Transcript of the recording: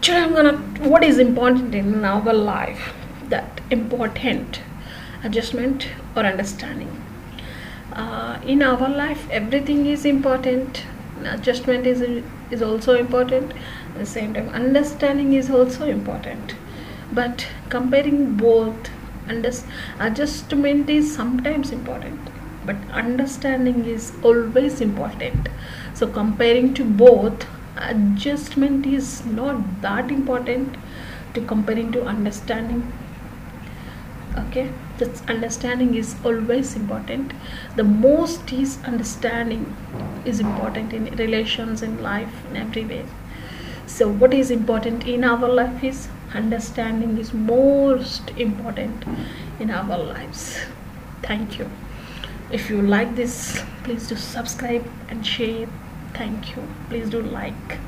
today i'm gonna what is important in our life that important adjustment or understanding? Uh, in our life everything is important. Adjustment is is also important. At the same time understanding is also important. But comparing both adjustment is sometimes important but understanding is always important. So comparing to both adjustment is not that important to comparing to understanding. Okay? This understanding is always important. The most is understanding is important in relations in life in every way. So what is important in our life is understanding is most important in our lives. Thank you. If you like this please do subscribe and share thank you. Please do like